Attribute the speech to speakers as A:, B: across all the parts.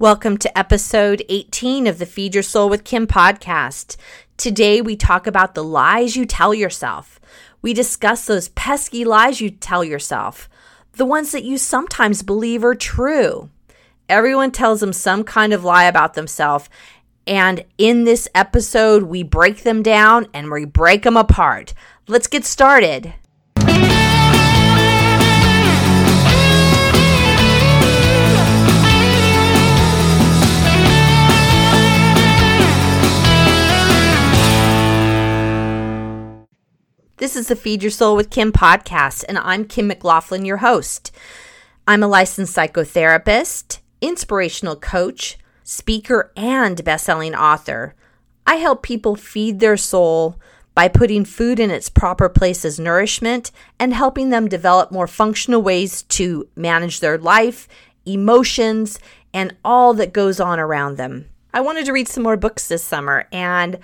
A: Welcome to episode 18 of the Feed Your Soul with Kim podcast. Today we talk about the lies you tell yourself. We discuss those pesky lies you tell yourself, the ones that you sometimes believe are true. Everyone tells them some kind of lie about themselves, and in this episode, we break them down and we break them apart. Let's get started. This is the Feed Your Soul with Kim podcast, and I'm Kim McLaughlin, your host. I'm a licensed psychotherapist, inspirational coach, speaker, and best-selling author. I help people feed their soul by putting food in its proper place as nourishment and helping them develop more functional ways to manage their life, emotions, and all that goes on around them. I wanted to read some more books this summer, and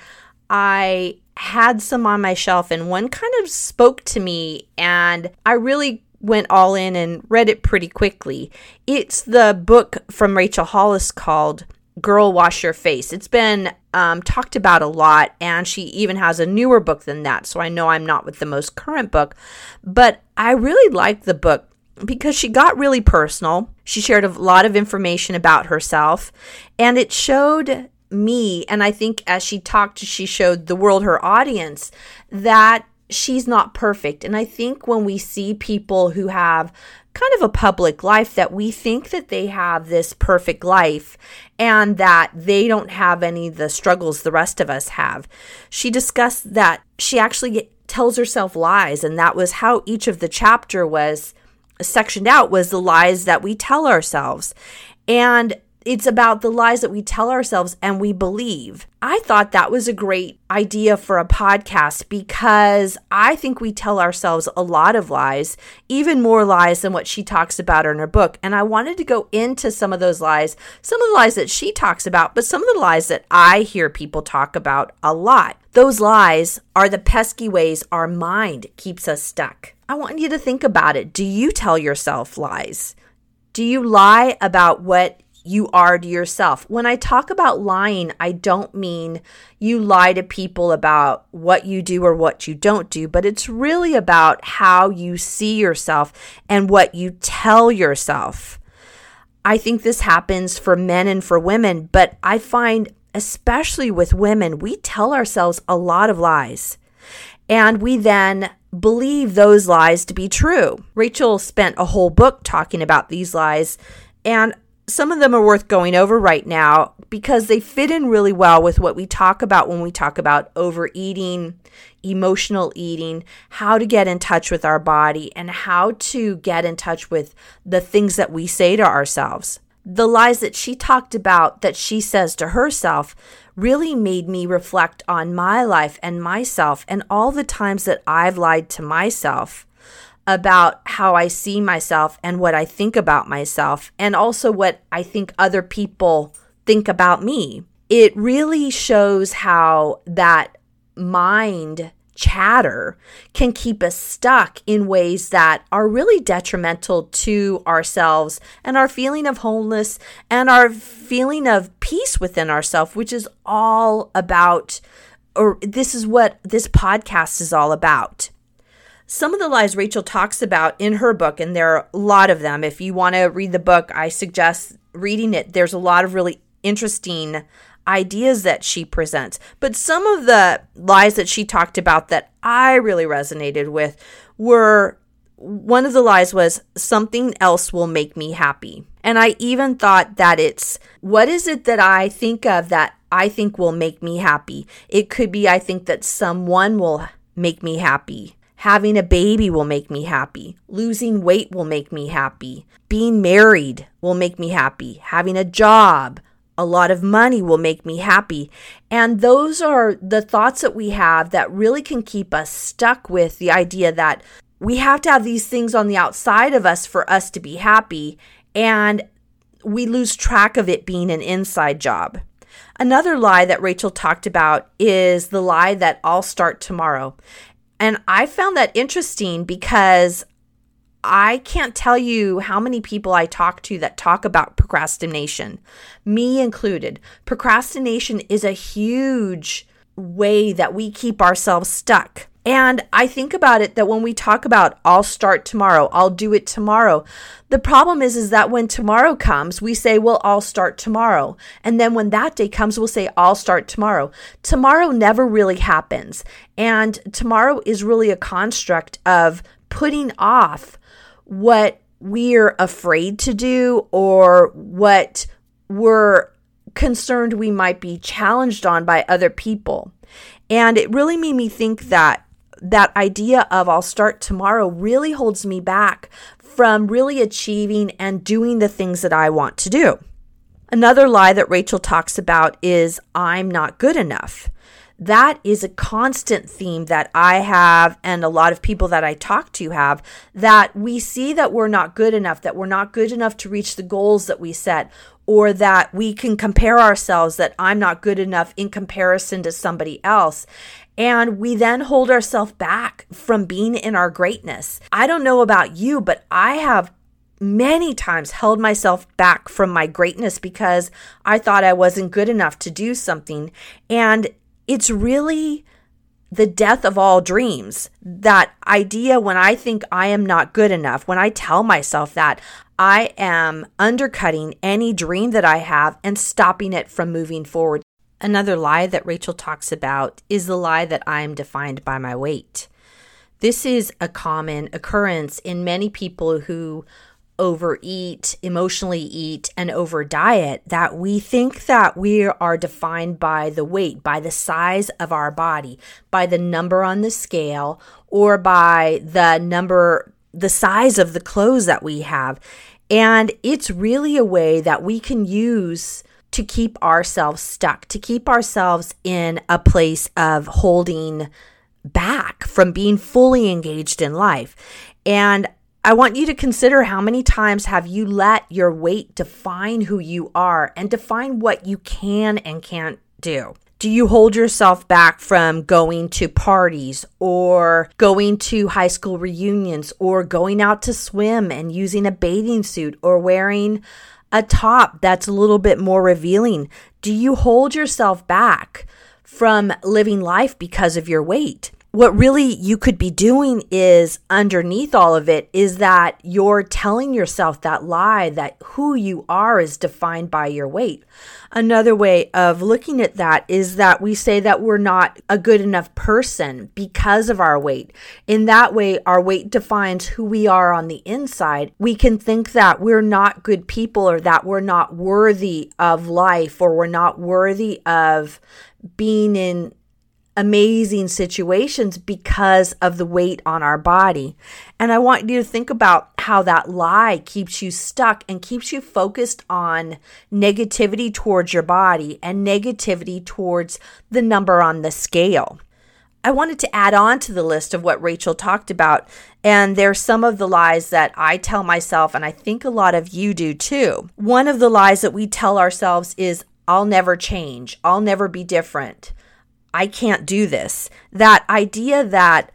A: I had some on my shelf and one kind of spoke to me and I really went all in and read it pretty quickly. It's the book from Rachel Hollis called Girl Wash Your Face. It's been um, talked about a lot, and she even has a newer book than that. So I know I'm not with the most current book, but I really liked the book because she got really personal. She shared a lot of information about herself, and it showed me, and I think as she talked, she showed the world, her audience, that she's not perfect. And I think when we see people who have kind of a public life that we think that they have this perfect life and that they don't have any of the struggles the rest of us have. She discussed that she actually tells herself lies and that was how each of the chapter was sectioned out was the lies that we tell ourselves. And it's about the lies that we tell ourselves and we believe. I thought that was a great idea for a podcast because I think we tell ourselves a lot of lies, even more lies than what she talks about in her book. And I wanted to go into some of those lies, some of the lies that she talks about, but some of the lies that I hear people talk about a lot. Those lies are the pesky ways our mind keeps us stuck. I want you to think about it. Do you tell yourself lies? Do you lie about what you are to yourself. When I talk about lying, I don't mean you lie to people about what you do or what you don't do, but it's really about how you see yourself and what you tell yourself. I think this happens for men and for women, but I find, especially with women, we tell ourselves a lot of lies. And we then believe those lies to be true. Rachel spent a whole book talking about these lies. And some of them are worth going over right now because they fit in really well with what we talk about when we talk about overeating, emotional eating, how to get in touch with our body, and how to get in touch with the things that we say to ourselves. The lies that she talked about that she says to herself really made me reflect on my life and myself and all the times that I've lied to myself about how I see myself and what I think about myself, and also what I think other people think about me. It really shows how that mind chatter can keep us stuck in ways that are really detrimental to ourselves and our feeling of wholeness and our feeling of peace within ourselves, which is all about, or this is what this podcast is all about. Some of the lies Rachel talks about in her book, and there are a lot of them. If you want to read the book, I suggest reading it. There's a lot of really interesting ideas that she presents. But some of the lies that she talked about that I really resonated with were one of the lies was something else will make me happy. And I even thought that it's what is it that I think of that I think will make me happy? It could be I think that someone will make me happy. Having a baby will make me happy. Losing weight will make me happy. Being married will make me happy. Having a job, a lot of money will make me happy. And those are the thoughts that we have that really can keep us stuck with the idea that we have to have these things on the outside of us for us to be happy. And we lose track of it being an inside job. Another lie that Rachel talked about is the lie that I'll start tomorrow. And I found that interesting because I can't tell you how many people I talk to that talk about procrastination, me included. Procrastination is a huge way that we keep ourselves stuck. And I think about it that when we talk about I'll start tomorrow, I'll do it tomorrow. The problem is is that when tomorrow comes, we say, "Well, I'll start tomorrow." And then when that day comes, we'll say, "I'll start tomorrow." Tomorrow never really happens. And tomorrow is really a construct of putting off what we're afraid to do or what we're concerned we might be challenged on by other people. And it really made me think that that idea of I'll start tomorrow really holds me back from really achieving and doing the things that I want to do. Another lie that Rachel talks about is I'm not good enough that is a constant theme that I have and a lot of people that I talk to have that we see that we're not good enough, that we're not good enough to reach the goals that we set, or that we can compare ourselves that I'm not good enough in comparison to somebody else. And we then hold ourselves back from being in our greatness. I don't know about you, but I have many times held myself back from my greatness because I thought I wasn't good enough to do something. And it's really the death of all dreams. That idea when I think I am not good enough, when I tell myself that, I am undercutting any dream that I have and stopping it from moving forward. Another lie that Rachel talks about is the lie that I am defined by my weight. This is a common occurrence in many people who overeat, emotionally eat, and over diet that we think that we are defined by the weight, by the size of our body, by the number on the scale, or by the number, the size of the clothes that we have. And it's really a way that we can use to keep ourselves stuck, to keep ourselves in a place of holding back from being fully engaged in life. And I want you to consider how many times have you let your weight define who you are and define what you can and can't do. Do you hold yourself back from going to parties or going to high school reunions or going out to swim and using a bathing suit or wearing a top that's a little bit more revealing? Do you hold yourself back from living life because of your weight? What really you could be doing is underneath all of it is that you're telling yourself that lie that who you are is defined by your weight. Another way of looking at that is that we say that we're not a good enough person because of our weight. In that way, our weight defines who we are on the inside. We can think that we're not good people or that we're not worthy of life or we're not worthy of being in amazing situations because of the weight on our body. And I want you to think about how that lie keeps you stuck and keeps you focused on negativity towards your body and negativity towards the number on the scale. I wanted to add on to the list of what Rachel talked about. And there's some of the lies that I tell myself, and I think a lot of you do too. One of the lies that we tell ourselves is, I'll never change. I'll never be different. I can't do this. That idea that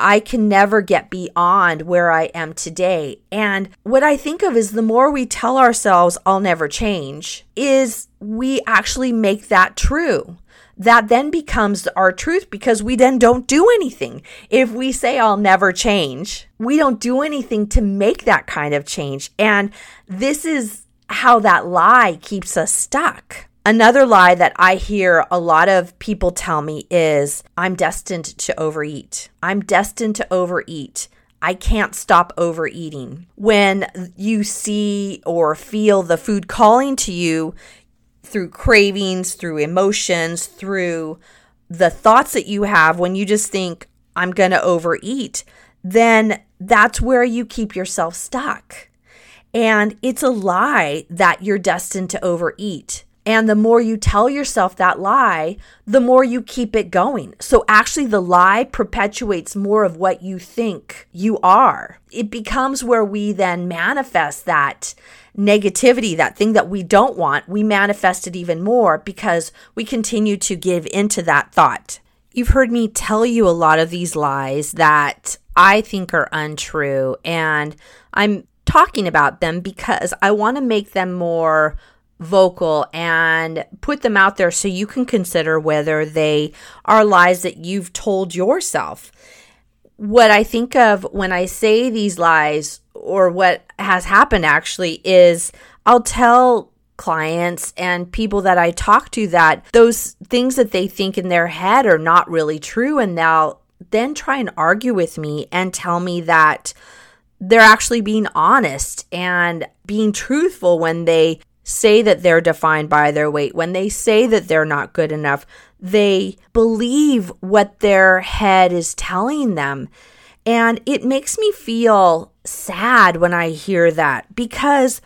A: I can never get beyond where I am today. And what I think of is the more we tell ourselves, I'll never change, is we actually make that true. That then becomes our truth because we then don't do anything. If we say, I'll never change, we don't do anything to make that kind of change. And this is how that lie keeps us stuck. Another lie that I hear a lot of people tell me is I'm destined to overeat. I'm destined to overeat. I can't stop overeating. When you see or feel the food calling to you through cravings, through emotions, through the thoughts that you have, when you just think, I'm going to overeat, then that's where you keep yourself stuck. And it's a lie that you're destined to overeat. And the more you tell yourself that lie, the more you keep it going. So actually, the lie perpetuates more of what you think you are. It becomes where we then manifest that negativity, that thing that we don't want, we manifest it even more because we continue to give into that thought. You've heard me tell you a lot of these lies that I think are untrue, and I'm talking about them because I want to make them more vocal and put them out there so you can consider whether they are lies that you've told yourself. What I think of when I say these lies, or what has happened actually, is I'll tell clients and people that I talk to that those things that they think in their head are not really true. And they'll then try and argue with me and tell me that they're actually being honest and being truthful when they say that they're defined by their weight, when they say that they're not good enough, they believe what their head is telling them. And it makes me feel sad when I hear that because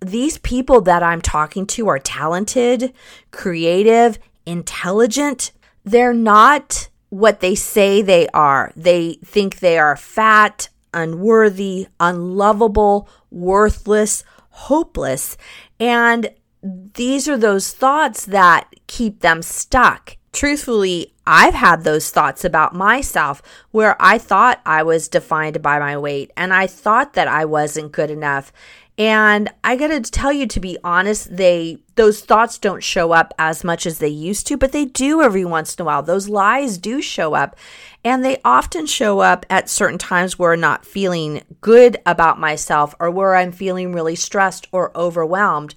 A: these people that I'm talking to are talented, creative, intelligent. They're not what they say they are. They think they are fat, unworthy, unlovable, worthless, hopeless. And these are those thoughts that keep them stuck. Truthfully, I've had those thoughts about myself where I thought I was defined by my weight and I thought that I wasn't good enough. And I got to tell you to be honest, they those thoughts don't show up as much as they used to, but they do every once in a while. Those lies do show up. And they often show up at certain times where I'm not feeling good about myself or where I'm feeling really stressed or overwhelmed.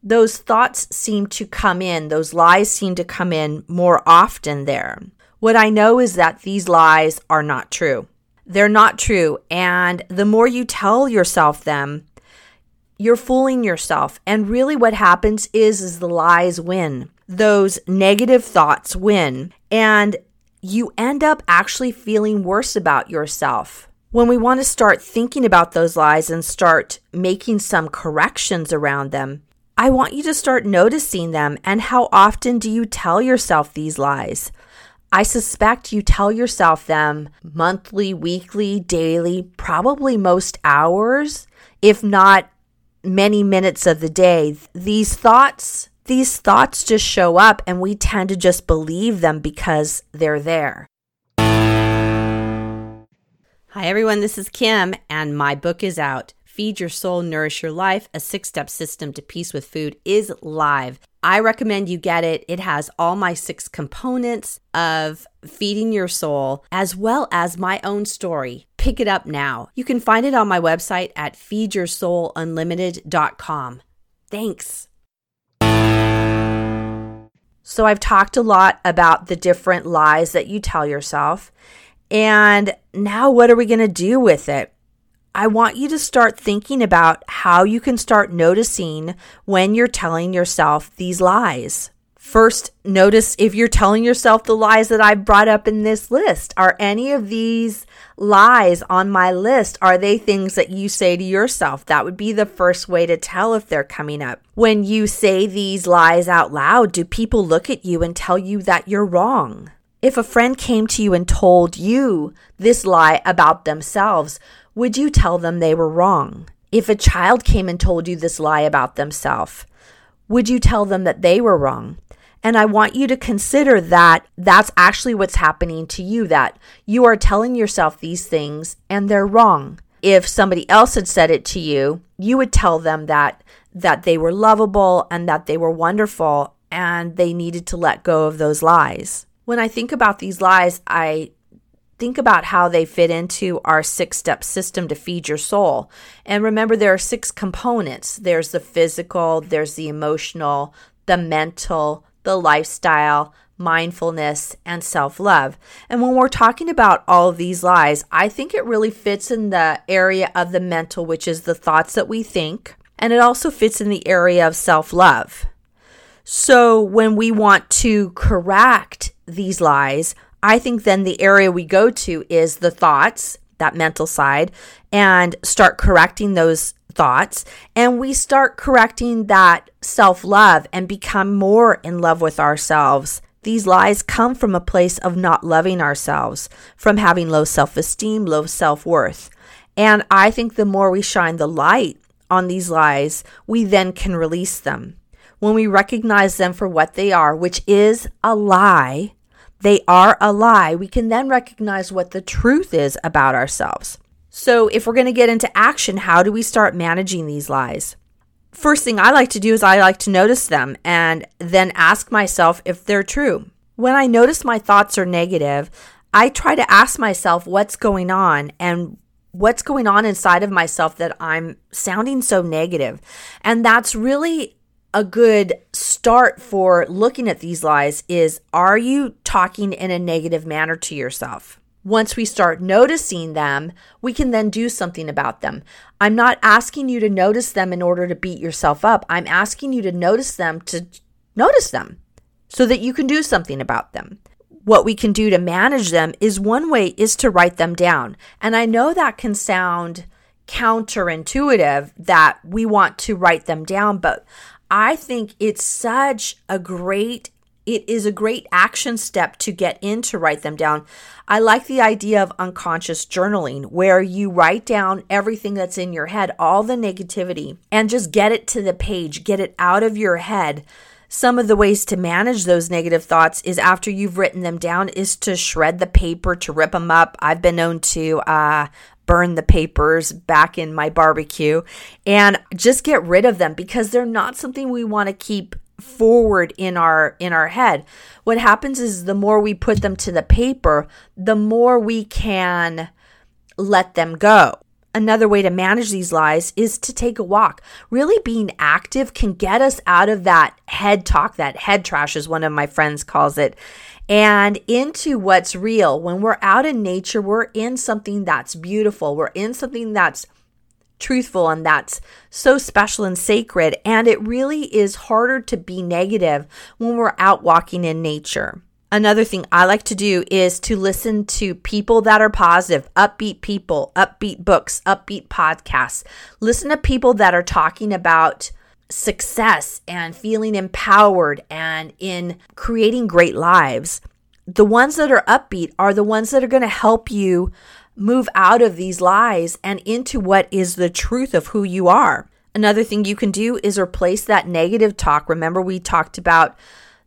A: Those thoughts seem to come in, those lies seem to come in more often there. What I know is that these lies are not true. They're not true. And the more you tell yourself them, you're fooling yourself. And really what happens is is the lies win. Those negative thoughts win and you end up actually feeling worse about yourself. When we want to start thinking about those lies and start making some corrections around them, I want you to start noticing them and how often do you tell yourself these lies? I suspect you tell yourself them monthly, weekly, daily, probably most hours, if not many minutes of the day, these thoughts, these thoughts just show up and we tend to just believe them because they're there. Hi, everyone. This is Kim, and my book is out. Feed Your Soul, Nourish Your Life, a six step system to peace with food is live. I recommend you get it. It has all my six components of feeding your soul, as well as my own story. Pick it up now. You can find it on my website at feedyoursoulunlimited.com. Thanks. So, I've talked a lot about the different lies that you tell yourself. And now, what are we going to do with it? I want you to start thinking about how you can start noticing when you're telling yourself these lies. First, notice if you're telling yourself the lies that I brought up in this list. Are any of these lies on my list? Are they things that you say to yourself? That would be the first way to tell if they're coming up. When you say these lies out loud, do people look at you and tell you that you're wrong? If a friend came to you and told you this lie about themselves, would you tell them they were wrong? If a child came and told you this lie about themselves, would you tell them that they were wrong? And I want you to consider that that's actually what's happening to you, that you are telling yourself these things and they're wrong. If somebody else had said it to you, you would tell them that that they were lovable and that they were wonderful and they needed to let go of those lies. When I think about these lies, I think about how they fit into our six step system to feed your soul. And remember, there are six components there's the physical, there's the emotional, the mental, the lifestyle, mindfulness, and self love. And when we're talking about all of these lies, I think it really fits in the area of the mental, which is the thoughts that we think. And it also fits in the area of self love. So when we want to correct these lies, I think then the area we go to is the thoughts, that mental side, and start correcting those thoughts. And we start correcting that self love and become more in love with ourselves. These lies come from a place of not loving ourselves, from having low self esteem, low self worth. And I think the more we shine the light on these lies, we then can release them. When we recognize them for what they are, which is a lie, they are a lie, we can then recognize what the truth is about ourselves. So, if we're going to get into action, how do we start managing these lies? First thing I like to do is I like to notice them and then ask myself if they're true. When I notice my thoughts are negative, I try to ask myself what's going on and what's going on inside of myself that I'm sounding so negative. And that's really a good start for looking at these lies is are you talking in a negative manner to yourself? Once we start noticing them, we can then do something about them. I'm not asking you to notice them in order to beat yourself up. I'm asking you to notice them to notice them so that you can do something about them. What we can do to manage them is one way is to write them down. And I know that can sound counterintuitive that we want to write them down, but I think it's such a great it is a great action step to get in to write them down. I like the idea of unconscious journaling where you write down everything that's in your head, all the negativity, and just get it to the page, get it out of your head. Some of the ways to manage those negative thoughts is after you've written them down is to shred the paper, to rip them up. I've been known to uh, burn the papers back in my barbecue and just get rid of them because they're not something we want to keep forward in our in our head what happens is the more we put them to the paper the more we can let them go another way to manage these lies is to take a walk really being active can get us out of that head talk that head trash as one of my friends calls it and into what's real. When we're out in nature, we're in something that's beautiful. We're in something that's truthful and that's so special and sacred. And it really is harder to be negative when we're out walking in nature. Another thing I like to do is to listen to people that are positive, upbeat people, upbeat books, upbeat podcasts. Listen to people that are talking about success and feeling empowered and in creating great lives, the ones that are upbeat are the ones that are going to help you move out of these lies and into what is the truth of who you are. Another thing you can do is replace that negative talk. Remember we talked about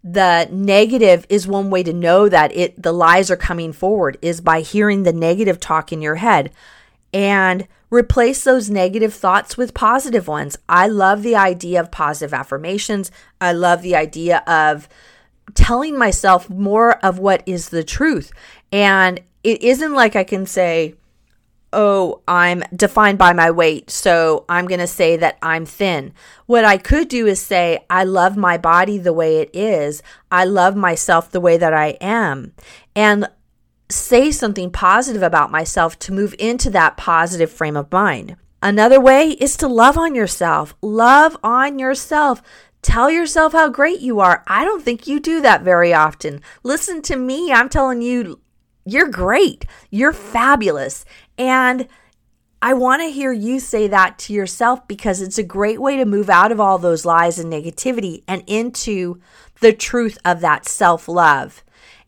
A: the negative is one way to know that it the lies are coming forward is by hearing the negative talk in your head and replace those negative thoughts with positive ones. I love the idea of positive affirmations. I love the idea of telling myself more of what is the truth. And it isn't like I can say, oh, I'm defined by my weight, so I'm going to say that I'm thin. What I could do is say, I love my body the way it is. I love myself the way that I am. And say something positive about myself to move into that positive frame of mind. Another way is to love on yourself. Love on yourself. Tell yourself how great you are. I don't think you do that very often. Listen to me. I'm telling you, you're great. You're fabulous. And I want to hear you say that to yourself because it's a great way to move out of all those lies and negativity and into the truth of that self love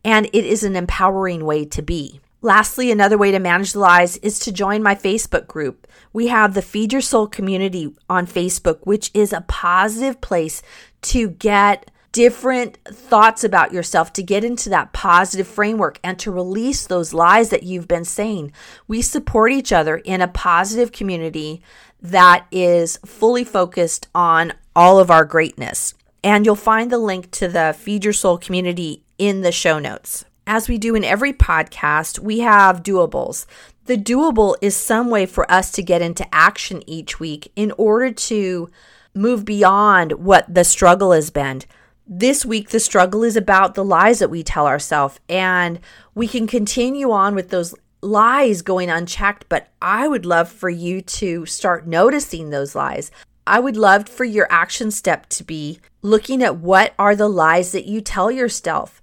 A: and it is an empowering way to be. Lastly, another way to manage the lies is to join my Facebook group. We have the Feed Your Soul community on Facebook, which is a positive place to get different thoughts about yourself, to get into that positive framework and to release those lies that you've been saying. We support each other in a positive community that is fully focused on all of our greatness. And you'll find the link to the Feed Your Soul community in the show notes. As we do in every podcast, we have doables. The doable is some way for us to get into action each week in order to move beyond what the struggle has been. This week, the struggle is about the lies that we tell ourselves, and we can continue on with those lies going unchecked. But I would love for you to start noticing those lies. I would love for your action step to be looking at what are the lies that you tell yourself.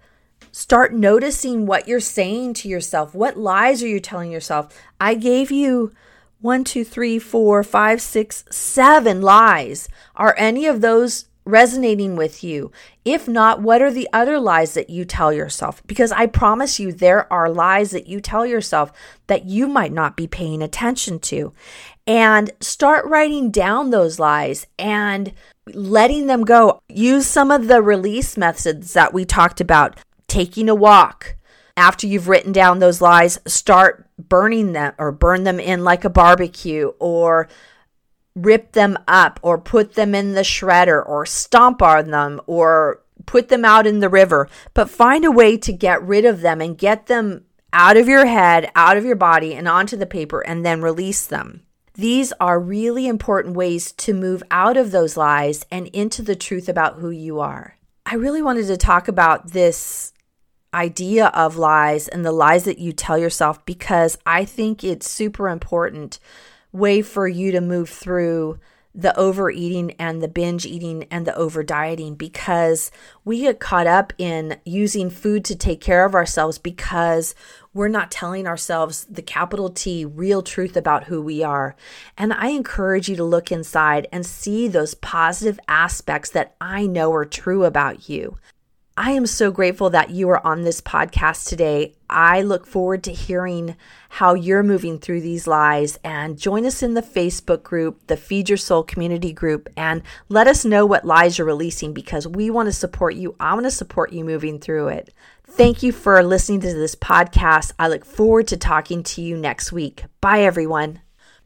A: Start noticing what you're saying to yourself. What lies are you telling yourself? I gave you one, two, three, four, five, six, seven lies. Are any of those resonating with you? If not, what are the other lies that you tell yourself? Because I promise you, there are lies that you tell yourself that you might not be paying attention to and start writing down those lies and letting them go. Use some of the release methods that we talked about. taking a walk. After you've written down those lies, start burning them or burn them in like a barbecue or rip them up or put them in the shredder or stomp on them or put them out in the river. But find a way to get rid of them and get them out of your head, out of your body, and onto the paper, and then release them. These are really important ways to move out of those lies and into the truth about who you are. I really wanted to talk about this idea of lies and the lies that you tell yourself because I think it's super important way for you to move through the overeating and the binge eating and the over dieting because we get caught up in using food to take care of ourselves because we're not telling ourselves the capital T real truth about who we are. And I encourage you to look inside and see those positive aspects that I know are true about you. I am so grateful that you are on this podcast today. I look forward to hearing how you're moving through these lies and join us in the Facebook group, the Feed Your Soul community group, and let us know what lies you're releasing because we want to support you. I want to support you moving through it. Thank you for listening to this podcast. I look forward to talking to you next week. Bye, everyone.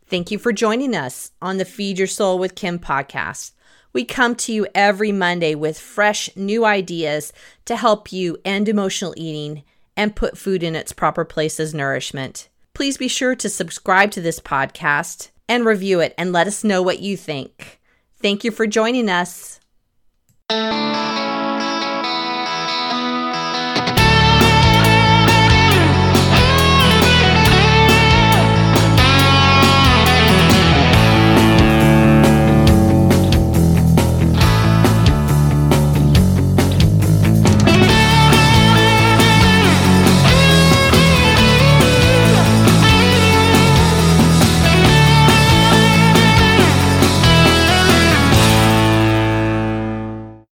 A: Thank you for joining us on the Feed Your Soul with Kim podcast. We come to you every Monday with fresh new ideas to help you end emotional eating and put food in its proper place as nourishment. Please be sure to subscribe to this podcast and review it and let us know what you think. Thank you for joining us.